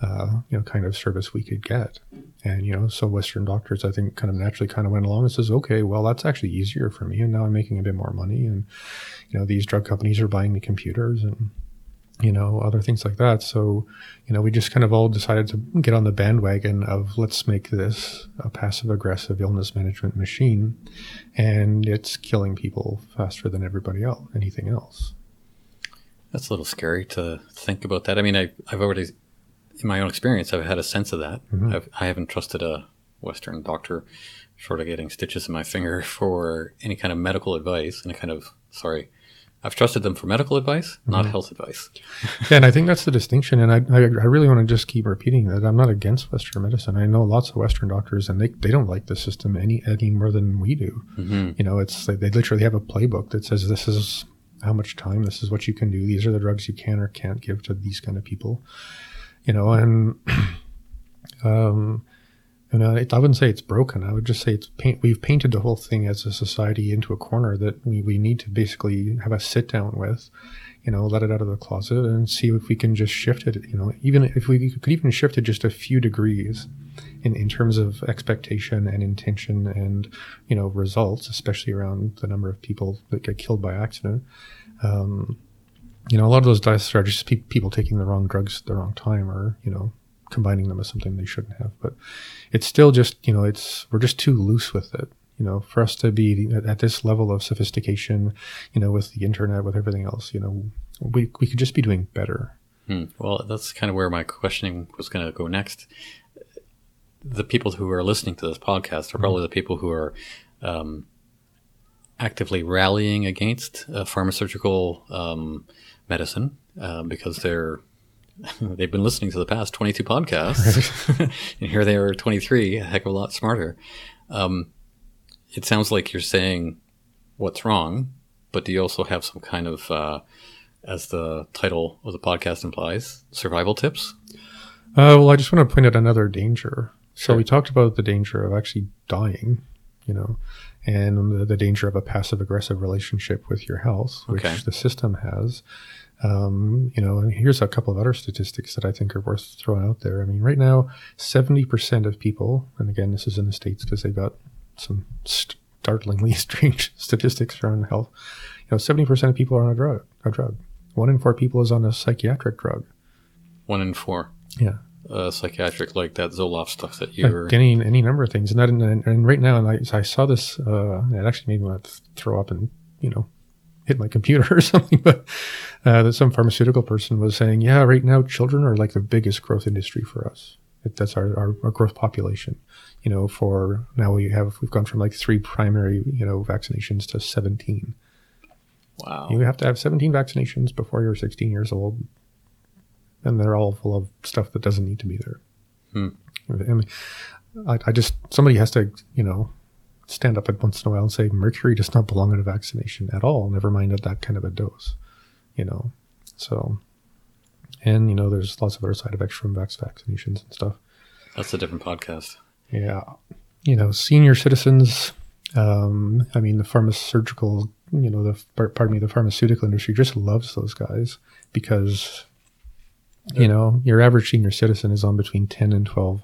[SPEAKER 2] uh, you know, kind of service we could get. And you know, so Western doctors, I think, kind of naturally kind of went along and says, okay, well, that's actually easier for me, and now I'm making a bit more money, and you know, these drug companies are buying me computers and you know other things like that. So you know, we just kind of all decided to get on the bandwagon of let's make this a passive aggressive illness management machine, and it's killing people faster than everybody else, anything else.
[SPEAKER 1] That's a little scary to think about that. I mean, I, I've already, in my own experience, I've had a sense of that. I've, I haven't trusted a Western doctor, short of getting stitches in my finger, for any kind of medical advice. And a kind of, sorry, I've trusted them for medical advice, not health advice.
[SPEAKER 2] Yeah, and I think that's the distinction. And I, I, I really want to just keep repeating that I'm not against Western medicine. I know lots of Western doctors, and they, they don't like the system any any more than we do.
[SPEAKER 1] hmm
[SPEAKER 2] You know, it's like they literally have a playbook that says this is how much time. This is what you can do. These are the drugs you can or can't give to these kind of people. You know, and um, and I wouldn't say it's broken. I would just say it's paint. We've painted the whole thing as a society into a corner that we, we need to basically have a sit down with, you know, let it out of the closet and see if we can just shift it. You know, even if we could even shift it just a few degrees in, in terms of expectation and intention and, you know, results, especially around the number of people that get killed by accident. Um, you know, a lot of those deaths are just pe- people taking the wrong drugs at the wrong time or, you know, combining them with something they shouldn't have. But it's still just, you know, it's, we're just too loose with it. You know, for us to be at this level of sophistication, you know, with the internet, with everything else, you know, we, we could just be doing better.
[SPEAKER 1] Hmm. Well, that's kind of where my questioning was going to go next. The people who are listening to this podcast are probably the people who are um, actively rallying against uh, pharmaceutical um, medicine uh, because they're they've been listening to the past 22 podcasts and here they are 23 a heck of a lot smarter. Um, it sounds like you're saying what's wrong but do you also have some kind of uh, as the title of the podcast implies survival tips?
[SPEAKER 2] Uh, well, I just want to point out another danger. So we talked about the danger of actually dying, you know, and the, the danger of a passive aggressive relationship with your health, which
[SPEAKER 1] Okay.
[SPEAKER 2] the system has. Um, you know, and here's a couple of other statistics that I think are worth throwing out there. I mean, right now, 70% of people, and again, this is in the States because they've got some startlingly strange statistics around health. You know, 70% of people are on a drug, a drug. One in four people is on a psychiatric drug.
[SPEAKER 1] one in four
[SPEAKER 2] Yeah.
[SPEAKER 1] Uh, psychiatric like that zoloft stuff that
[SPEAKER 2] Yeah,
[SPEAKER 1] you're
[SPEAKER 2] getting any number of things, and that, and, and right now, and I, I saw this. Uh, it actually made me want to throw up and you know hit my computer or something. But uh, that some pharmaceutical person was saying, yeah, right now, children are like the biggest growth industry for us. It, that's our, our, our growth population. You know, for now we have we've gone from like three primary you know vaccinations to seventeen.
[SPEAKER 1] wow
[SPEAKER 2] You have to have 17 vaccinations before you're 16 years old. And they're all full of stuff that doesn't need to be there.
[SPEAKER 1] Hmm.
[SPEAKER 2] I, I, I just, somebody has to, you know, stand up at once in a while and say, mercury does not belong in a vaccination at all, never mind at that kind of a dose, you know. So, and, you know, there's lots of other side effects from vax vaccinations and stuff.
[SPEAKER 1] that's a different podcast
[SPEAKER 2] Yeah. You know, senior citizens, um, I mean, the pharmaceutical, you know, the, par- pardon me, the pharmaceutical industry just loves those guys because, you know, your average senior citizen is on between 10 and 12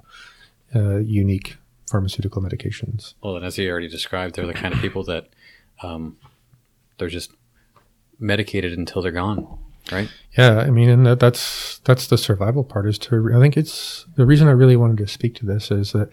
[SPEAKER 2] uh, unique pharmaceutical medications.
[SPEAKER 1] Well, and as you already described, they're the kind of people that um, they're just medicated until they're gone, right?
[SPEAKER 2] Yeah, I mean, and that, that's that's the survival part. Is to I think it's the reason I really wanted to speak to this is that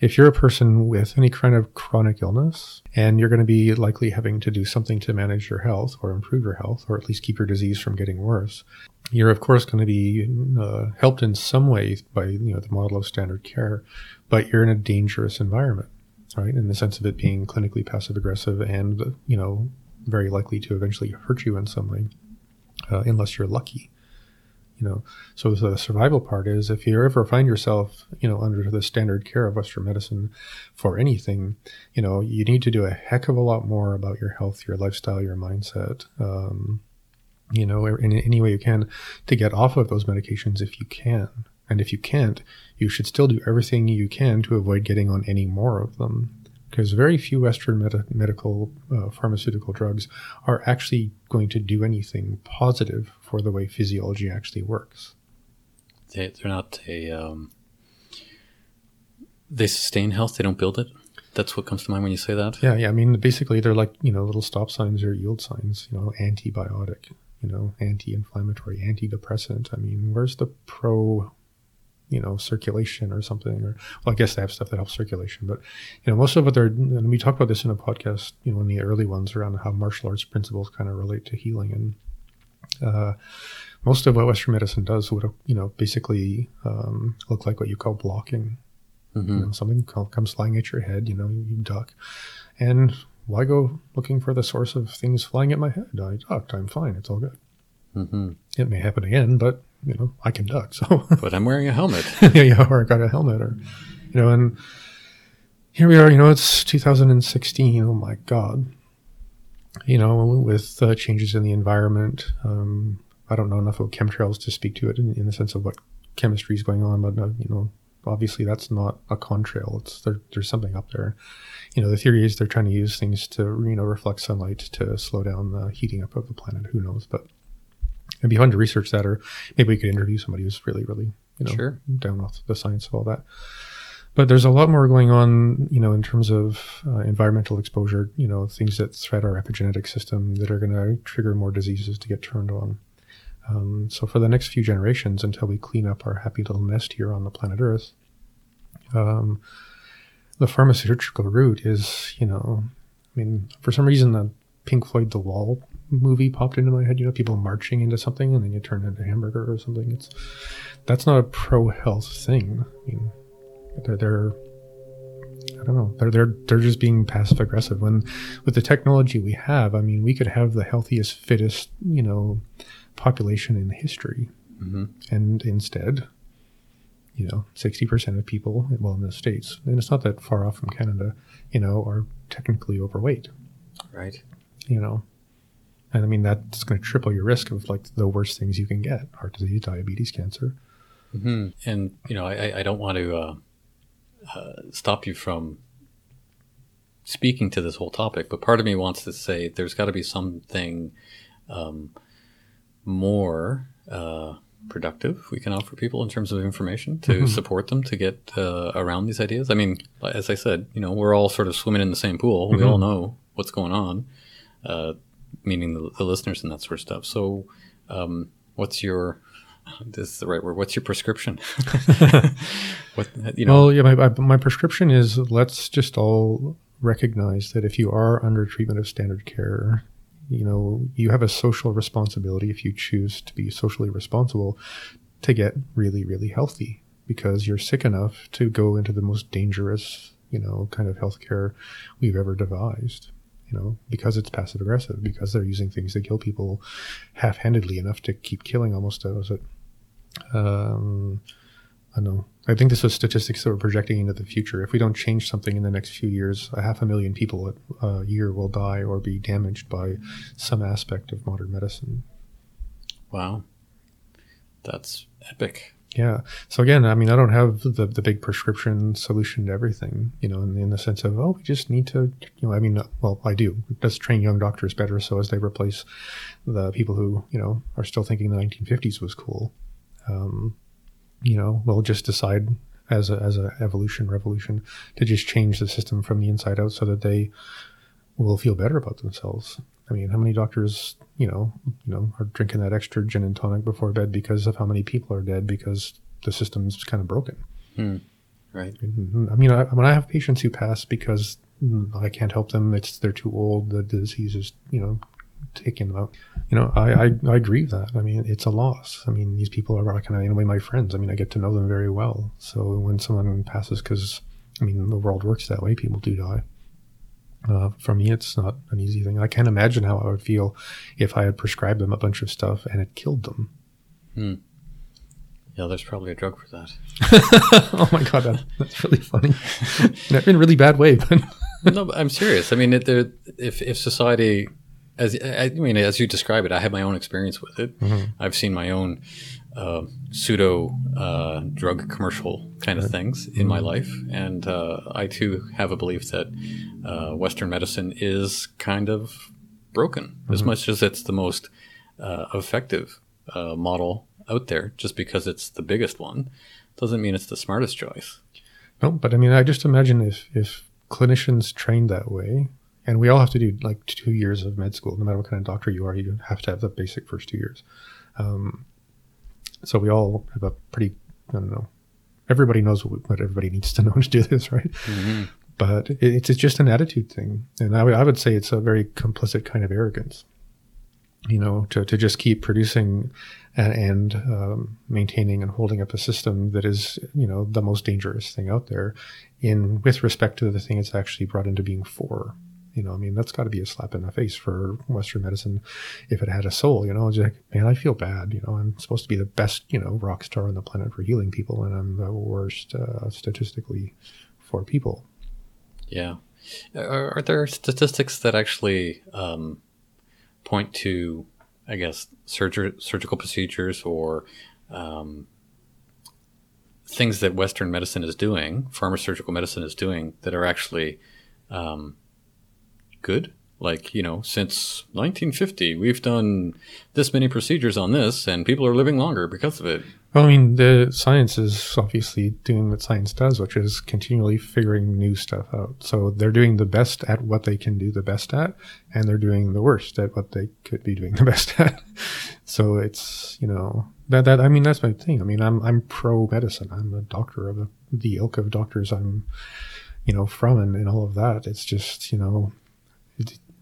[SPEAKER 2] if you're a person with any kind of chronic illness and you're going to be likely having to do something to manage your health or improve your health or at least keep your disease from getting worse, you're of course going to be uh, helped in some way by you know the model of standard care, but you're in a dangerous environment, right? In the sense of it being clinically passive aggressive and you know very likely to eventually hurt you in some way uh, unless you're lucky. You know, so the survival part is if you ever find yourself, you know, under the standard care of Western medicine for anything, you know, you need to do a heck of a lot more about your health, your lifestyle, your mindset, um, you know, in any way you can to get off of those medications if you can. And if you can't, you should still do everything you can to avoid getting on any more of them because very few Western med- medical uh, pharmaceutical drugs are actually going to do anything positive for the way physiology actually works.
[SPEAKER 1] They, they're not a. Um, they sustain health. They don't build it. That's what comes to mind when you say that.
[SPEAKER 2] Yeah, yeah. I mean, basically, they're like you know little stop signs or yield signs. You know, antibiotic. You know, anti-inflammatory, antidepressant. I mean, where's the pro? You know, circulation or something, or well, I guess they have stuff that helps circulation, but you know, most of what they're and we talked about this in a podcast, you know, in the early ones around how martial arts principles kind of relate to healing, and uh, most of what Western medicine does would you know basically um, look like what you call blocking.
[SPEAKER 1] hmm
[SPEAKER 2] You know, something comes flying at your head, you know, you duck. And why go looking for the source of things flying at my head? I ducked. I'm fine. It's all good.
[SPEAKER 1] hmm
[SPEAKER 2] It may happen again, but, you know, I can duck. So,
[SPEAKER 1] But I'm wearing a helmet.
[SPEAKER 2] yeah, yeah, or I got a helmet or, you know, and here we are, you know, it's 2016. Oh my God. you know, with uh, changes in the environment. Um, I don't know enough about chemtrails to speak to it in, in the sense of what chemistry is going on, but uh, you know, obviously that's not a contrail. It's there, there's something up there. You know, the theory is they're trying to use things to you know reflect sunlight to slow down the heating up of the planet. Who knows? But it'd be fun to research that, or maybe we could interview somebody who's really, really you know
[SPEAKER 1] Sure.
[SPEAKER 2] down with the science of all that. But there's a lot more going on, you know, in terms of uh, environmental exposure. You know, things that threat our epigenetic system that are going to trigger more diseases to get turned on. Um, so for the next few generations, until we clean up our happy little nest here on the planet Earth, um, the pharmaceutical route is, you know, I mean, for some reason, the Pink Floyd "The Wall" movie popped into my head. You know, people marching into something and then you turn into hamburger or something. It's that's not a pro health thing. I mean, they're they're I don't know. They're they're they're just being passive aggressive. When with the technology we have, I mean, we could have the healthiest, fittest, you know, population in history,
[SPEAKER 1] hmm
[SPEAKER 2] and instead, you know, sixty percent of people, well, in the states, and it's not that far off from Canada, you know, are technically overweight.
[SPEAKER 1] Right.
[SPEAKER 2] You know, and I mean that's going to triple your risk of like the worst things you can get: heart disease, diabetes, cancer.
[SPEAKER 1] hmm And you know, I, I- don't want to uh, uh, stop you from speaking to this whole topic, but part of me wants to say there's got to be something um, more uh, productive we can offer people in terms of information to support them to get uh, around these ideas. I mean, as I said, you know, we're all sort of swimming in the same pool. We all know what's going on, uh, meaning the, the listeners and that sort of stuff. So, um, what's your this is the right word. What's your prescription? what you know?
[SPEAKER 2] Well, yeah, my, my, my prescription is let's just all recognize that if you are under treatment of standard care, you know, you have a social responsibility if you choose to be socially responsible to get really, really healthy because you're sick enough to go into the most dangerous, you know, kind of healthcare we've ever devised. You know, because it's passive aggressive, because they're using things that kill people half handedly enough to keep killing almost, uh, was it? Um, I don't know. I think this was statistics that we're projecting into the future. If we don't change something in the next few years, a half a million people a year will die or be damaged by some aspect of modern medicine.
[SPEAKER 1] wow, that's epic.
[SPEAKER 2] Yeah. So again, I mean, I don't have the, the big prescription solution to everything, you know, in, in the sense of, oh, we just need to, you know, I mean, well, I do. Let's train young doctors better so as they replace the people who, you know, are still thinking the 1950s was cool. Um, you know, we'll just decide as a, as a evolution revolution to just change the system from the inside out so that they will feel better about themselves. I mean, how many doctors, you know, you know, are drinking that extra gin and tonic before bed because of how many people are dead because the system's kind of broken.
[SPEAKER 1] Right.
[SPEAKER 2] I mean, I, when I have patients who pass because mm, I can't help them, it's they're too old, the disease is, you know, taking them out. You know, I, I, I grieve that. I mean, it's a loss. I mean, these people are kind of in a way my friends. I mean, I get to know them very well. So when someone passes, because I mean, the world works that way. People do die. Uh, for me, it's not an easy thing. I can't imagine how I would feel if I had prescribed them a bunch of stuff and it killed them.
[SPEAKER 1] Yeah, there's probably a drug for that.
[SPEAKER 2] oh my god, that, that's really funny. in a really bad way, but
[SPEAKER 1] no, but I'm serious. I mean, it, there, if if society, as I mean, as you describe it, I have my own experience with it. I've seen my own uh, pseudo uh, drug commercial kind of things in my life, and uh, I too have a belief that uh, Western medicine is kind of broken, as much as it's the most uh, effective uh, model out there. Just because it's the biggest one, doesn't mean it's the smartest choice.
[SPEAKER 2] No, but I mean, I just imagine if if clinicians trained that way, and we all have to do like two years of med school, no matter what kind of doctor you are, you have to have the basic first two years. Um, so we all have a pretty, I don't know, everybody knows what, what everybody needs to know to do this, right? But it, it's it's just an attitude thing, and I would I would say it's a very complicit kind of arrogance. You know, to, to just keep producing and, and um, maintaining and holding up a system that is, you know, the most dangerous thing out there, in with respect to the thing it's actually brought into being for. You know, I mean, that's got to be a slap in the face for Western medicine if it had a soul. You know, it's like, man, I feel bad. You know, I'm supposed to be the best, you know, rock star on the planet for healing people, and I'm the worst uh, statistically for people.
[SPEAKER 1] Yeah. Are, are there statistics that actually um, point to, I guess, surger- surgical procedures or um, things that Western medicine is doing, pharmaceutical medicine is doing, that are actually um, good? Like, you know, since 1950, we've done this many procedures on this, and people are living longer because of it.
[SPEAKER 2] Well, I mean, the science is obviously doing what science does, which is continually figuring new stuff out. So they're doing the best at what they can do the best at, and they're doing the worst at what they could be doing the best at. so it's you know that that I mean that's my thing. I mean I'm I'm pro medicine. I'm a doctor of a, the ilk of doctors I'm you know from and, and all of that. It's just you know.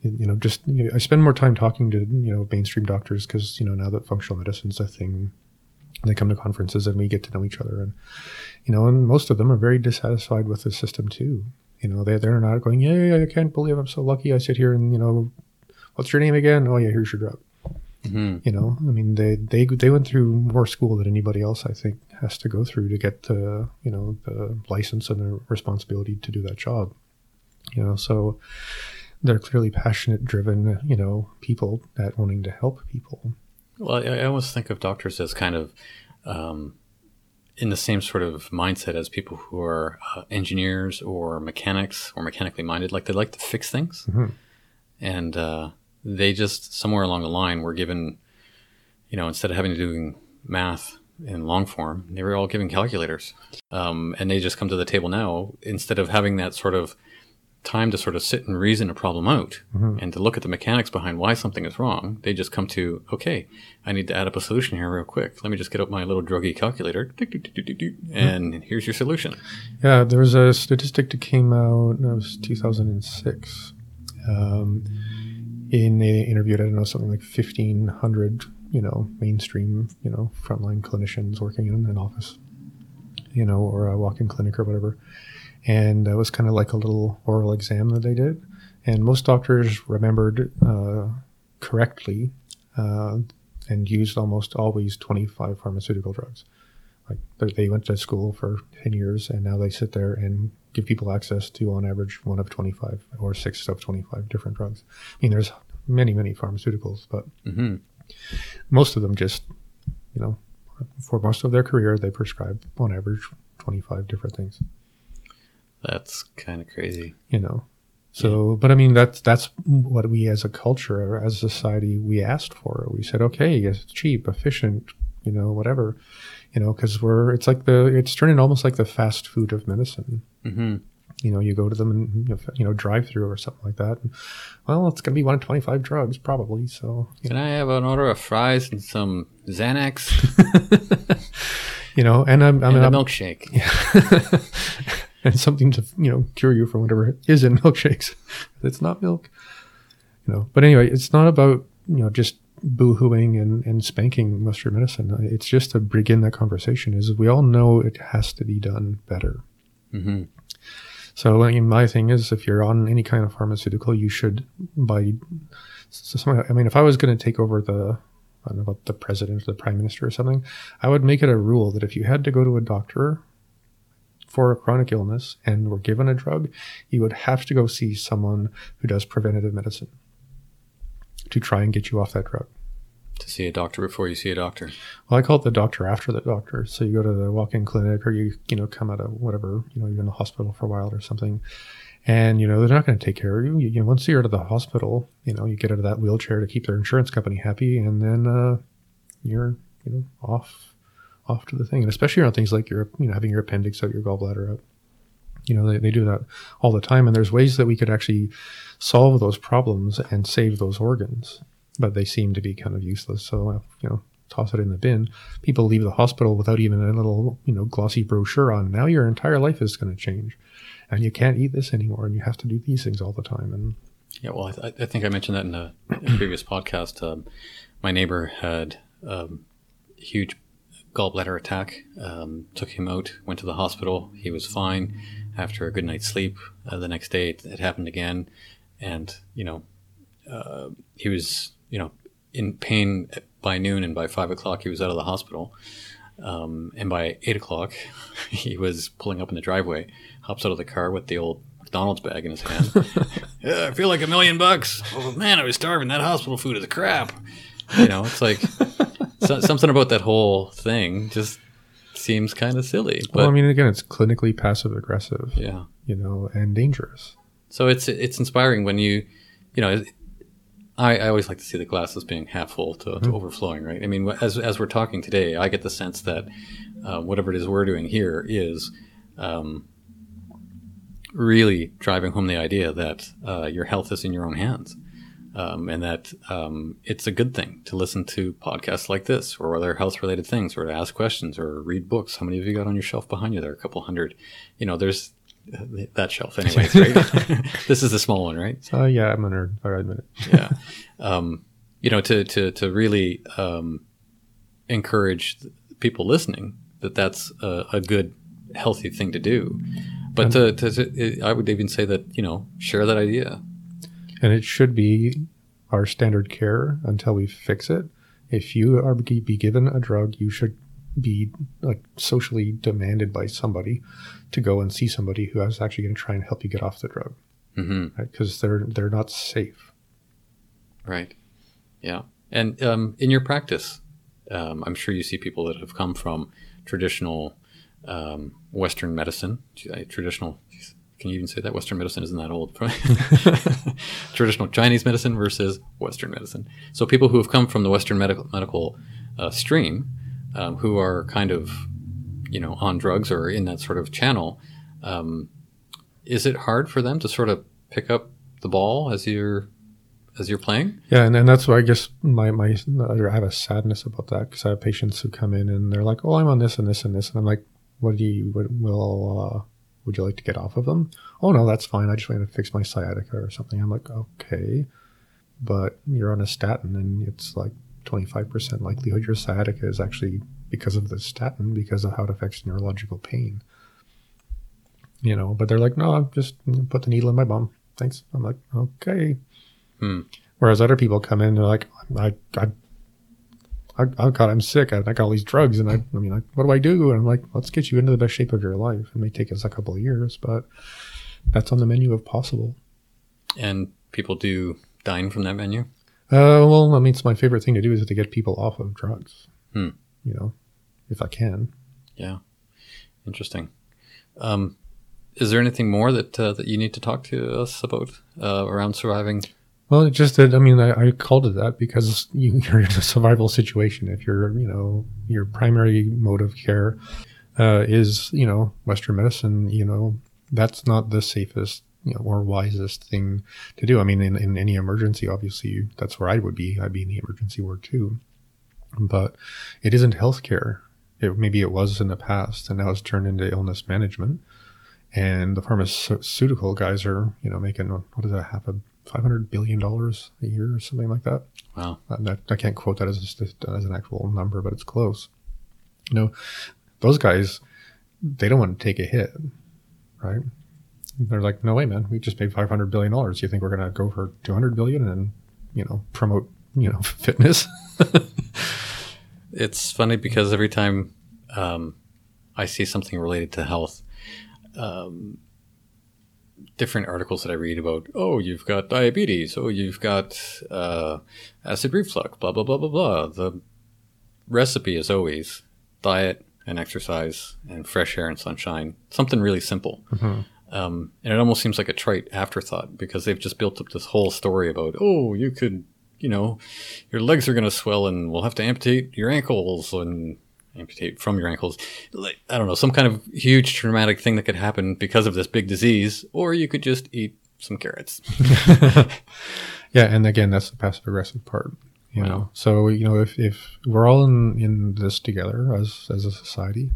[SPEAKER 2] You know, just you know, I spend more time talking to you know mainstream doctors because you know now that functional medicine's a thing, they come to conferences and we get to know each other, and you know, and most of them are very dissatisfied with the system too. You know, they they're not going, yeah, I can't believe I'm so lucky. I sit here and you know, what's your name again? Oh yeah, here's your drug.
[SPEAKER 1] Mm-hmm.
[SPEAKER 2] You know, I mean, they they they went through more school than anybody else. I think has to go through to get the you know the license and the responsibility to do that job. You know, so they're clearly passionate, driven, you know, people that wanting to help people.
[SPEAKER 1] Well, I, I almost think of doctors as kind of um, in the same sort of mindset as people who are uh, engineers or mechanics or mechanically minded. Like they like to fix things,
[SPEAKER 2] Mhm.
[SPEAKER 1] and uh, they just somewhere along the line were given, you know, instead of having to do math in long form, they were all given calculators, um, and they just come to the table now instead of having that sort of time to sort of sit and reason a problem out and to look at the mechanics behind why something is wrong. They just come to, okay, I need to add up a solution here real quick. Let me just get up my little druggy calculator, tick, and here's your solution.
[SPEAKER 2] Yeah, there was a statistic that came out. It was 2006. Um, in they interviewed, I don't know, something like 1,500, you know, mainstream, you know, frontline clinicians working in an office, you know, or a walk-in clinic or whatever. And it was kind of like a little oral exam that they did. And most doctors remembered uh, correctly uh, and used almost always 25 pharmaceutical drugs. Like they- went to school for 10 years and now they sit there and give people access to, on average, one of 25 or six of 25 different drugs. I mean, there's many, many pharmaceuticals, but
[SPEAKER 1] hmm
[SPEAKER 2] most of them just, you know, for most of their career, they prescribe on average 25 different things.
[SPEAKER 1] That's kind of crazy.
[SPEAKER 2] you know? So but i mean that's that's what we as a culture as a society we asked for. We said okay it's cheap efficient you know whatever. You know because we're it's like the it's turning almost like the fast food of medicine.
[SPEAKER 1] Hmm
[SPEAKER 2] you know you go to them and you know, drive through or something like that and, well it's going to be one of 25 drugs probably so
[SPEAKER 1] Can I have an order of fries and some Xanax
[SPEAKER 2] you know and i'm, I
[SPEAKER 1] and a
[SPEAKER 2] I'm
[SPEAKER 1] milkshake?
[SPEAKER 2] and something to you know cure you from whatever is in milkshakes. It's not milk, you know. But anyway, it's not about you know just boo-hooing and, and spanking Western medicine. It's just to begin that conversation. Is we all know it has to be done better.
[SPEAKER 1] hmm
[SPEAKER 2] So I mean, my thing is, if you're on any kind of pharmaceutical, you should buy. So I mean, if I was going to take over the, I don't know about the president or the prime minister or something, I would make it a rule that if you had to go to a doctor for a chronic illness and were given a drug, you would have to go see someone who does preventative medicine to try and get you off that drug.
[SPEAKER 1] See a doctor before you see a doctor.
[SPEAKER 2] Well, I call it the doctor after the doctor. So you go to the walk-in clinic, or you you know come out of whatever you know you're in the hospital for a while or something, and you know they're not going to take care of you. you. You once you're out of the hospital, you know you get out of that wheelchair to keep their insurance company happy, and then uh, you're you know off off to the thing. And especially around things like your you know having your appendix out, your gallbladder out. You know they, they do that all the time, and there's ways that we could actually solve those problems and save those organs, but they seem to be kind of useless. So uh, you know toss it in the bin. People leave the hospital without even a little, you know, glossy brochure on. Now your entire life is going to change, and you can't eat this anymore, and you have to do these things all the time. And
[SPEAKER 1] Yeah, well, I, th- I think I mentioned that in a, a previous podcast. Um, my neighbor had um, a huge gallbladder attack. Um, took him out, went to the hospital. He was fine after a good night's sleep. Uh, the next day, it, it happened again, and you know, uh, he was you know in pain by noon, and by five o'clock, he was out of the hospital. Um, and by eight o'clock, he was pulling up in the driveway, hops out of the car with the old McDonald's bag in his hand. yeah, I feel like a million bucks. Oh man, I was starving. That hospital food is crap. You know, it's like so, something about that whole thing just seems kind of silly. But
[SPEAKER 2] well, I mean, again, it's clinically passive aggressive,
[SPEAKER 1] yeah,
[SPEAKER 2] you know, and dangerous.
[SPEAKER 1] so it's it's inspiring when you, you know, I, I always like to see the glasses being half full to, to overflowing, right? I mean, as as we're talking today, I get the sense that uh, whatever it is we're doing here is um, really driving home the idea that uh, your health is in your own hands. Um, and that um, it's a good thing to listen to podcasts like this or other health related things or to ask questions or read books. How many have you got on your shelf behind you there? Are a couple hundred. You know, there's that shelf, anyways, right? this is the small one, right?
[SPEAKER 2] Uh, yeah, I'm a nerd. I admit it.
[SPEAKER 1] yeah. Um, you know, to, to, to really um, encourage people listening that that's a, a good, healthy thing to do. But to, to, to, I would even say that, you know, share that idea.
[SPEAKER 2] And it should be our standard care until we fix it. If you are be given a drug, you should be like socially demanded by somebody to go and see somebody who is actually going to try and help you get off the drug,
[SPEAKER 1] hmm
[SPEAKER 2] Because they're they're not safe.
[SPEAKER 1] Right. Yeah. And um, in your practice, um, I'm sure you see people that have come from traditional um, Western medicine, traditional. Can you even say that Western medicine isn't that old? traditional Chinese medicine versus Western medicine. So people who have come from the Western medical medical uh, stream, um, who are kind of, you know, on drugs or in that sort of channel, um, is it hard for them to sort of pick up the ball as you're as you're playing?
[SPEAKER 2] Yeah, and, and that's why I guess my my I have a sadness about that because I have patients who come in and they're like, "Oh, I'm on this and this and this," and I'm like, "What do you? What will? Uh, would you like to get off of them?" Oh no, that's fine. I just want to fix my sciatica or something. I'm like, okay, but you're on a statin and it's like 25% likelihood your sciatica is actually because of the statin because of how it affects neurological pain. You know, but they're like, no, I'm just put the needle in my bum. Thanks. I'm like, okay.
[SPEAKER 1] Hmm.
[SPEAKER 2] Whereas other people come in, and they're like, I, I, I, oh God, I'm sick. I, I got all these drugs, and I, I mean, like, what do I do? And I'm like, let's get you into the best shape of your life. It may take us a couple of years, but that's on the menu of possible.
[SPEAKER 1] And people do dine from that menu.
[SPEAKER 2] Uh, well, I mean, it's my favorite thing to do is to get people off of drugs.
[SPEAKER 1] Hmm.
[SPEAKER 2] You know, if I can.
[SPEAKER 1] Yeah, interesting. Um, is there anything more that uh, that you need to talk to us about uh, around surviving?
[SPEAKER 2] Well, it just that I mean, I, I called it that because you, you're in a survival situation. If you're, you know, your primary mode of care uh, is, you know, Western medicine, you know, that's not the safest you know, or wisest thing to do. I mean, in, in any emergency, obviously, that's where I would be. I'd be in the emergency ward too. But it isn't healthcare. It, maybe it was in the past, and now it's turned into illness management. And the pharmaceutical guys are, you know, making what is that, half a five hundred billion dollars a year or something like that.
[SPEAKER 1] Wow.
[SPEAKER 2] Uh, I, I can't quote that as a, as an actual number, but it's close. You know, those guys, they don't want to take a hit, right? They're like, no way, man. We just paid five hundred billion dollars. You think we're gonna go for two hundred billion and you know promote you know fitness?
[SPEAKER 1] It's funny because every time um, I see something related to health, um, different articles that I read about, oh, you've got diabetes, oh, you've got uh, acid reflux, blah blah blah blah blah. The recipe is always diet and exercise and fresh air and sunshine. Something really simple. Um, and it almost seems like a trite afterthought because they've just built up this whole story about, oh, you could, you know, your legs are going to swell and we'll have to amputate your ankles and amputate from your ankles. Like, I don't know, some kind of huge traumatic thing that could happen because of this big disease, or you could just eat some carrots.
[SPEAKER 2] Yeah, and again, that's the passive aggressive part. You know, so you know, if, if we're all in, in this together as as a society,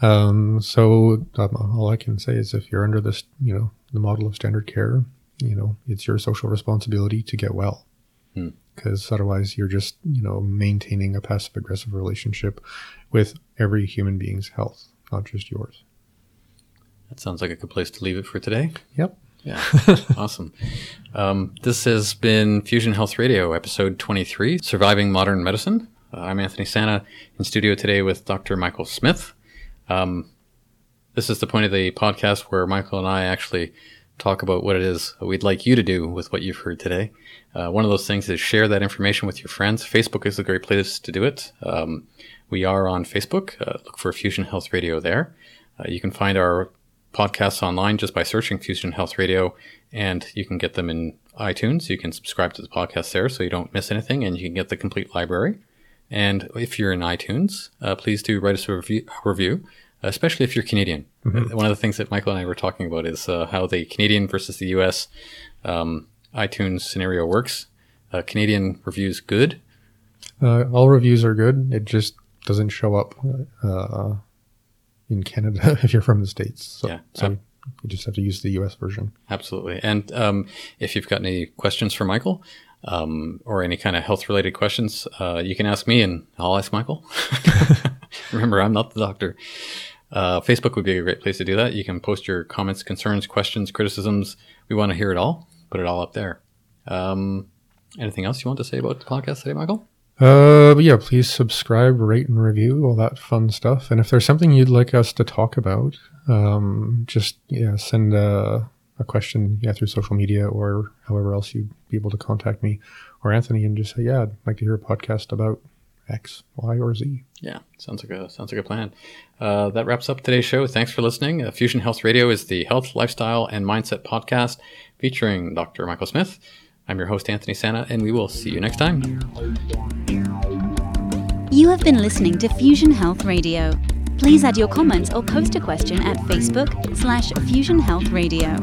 [SPEAKER 2] um, so um, all I can say is if you're under this, you know, the model of standard care, you know, it's your social responsibility to get well,
[SPEAKER 1] Hmm.
[SPEAKER 2] because otherwise you're just you know maintaining a passive aggressive relationship with every human being's health, not just yours.
[SPEAKER 1] That sounds like a good place to leave it for today.
[SPEAKER 2] Yep.
[SPEAKER 1] Yeah, awesome. Um, this has been Fusion Health Radio, episode 23, Surviving Modern Medicine. Uh, I'm Anthony Santa in studio today with Dr. Michael Smith. Um, this is the point of the podcast where Michael and I actually talk about what it is we'd like you to do with what you've heard today. Uh, one of those things is share that information with your friends. Facebook is a great place to do it. Um, we are on Facebook. Uh, look for Fusion Health Radio there. Uh, you can find our podcasts online just by searching Fusion Health Radio, and you can get them in iTunes. You can subscribe to the podcast there so you don't miss anything, and you can get the complete library. And if you're in iTunes, uh, please do write us a review, review, especially if you're Canadian. Mm-hmm. One of the things that Michael and I were talking about is uh, how the Canadian versus the US um, iTunes scenario works. Uh, Canadian reviews good.
[SPEAKER 2] Uh, all reviews are good. It just doesn't show up uh, in Canada if you're from the states. So, yeah. so you just have to use the US version.
[SPEAKER 1] Absolutely. And um, if you've got any questions for Michael um, or any kind of health related questions, uh, you can ask me and I'll ask Michael. Remember, I'm not the doctor. Uh, Facebook would be a great place to do that. You can post your comments, concerns, questions, criticisms. We want to hear it all. Put it all up there. Um, anything else you want to say about the podcast today, Michael?
[SPEAKER 2] Uh, yeah, please subscribe, rate, and review all that fun stuff. And if there's something you'd like us to talk about, um, just yeah, send a, a question yeah through social media or however else you'd be able to contact me or Anthony, and just say yeah, I'd like to hear a podcast about X, Y, or Z.
[SPEAKER 1] Yeah, sounds like a sounds like a plan. Uh, that wraps up today's show. Thanks for listening. Uh, Fusion Health Radio is the health, lifestyle, and mindset podcast featuring Dr. Michael Smith. I'm your host, Anthony Santa, and we will see you next time.
[SPEAKER 3] You have been listening to Fusion Health Radio. Please add your comments or post a question at Facebook slash Fusion Health Radio.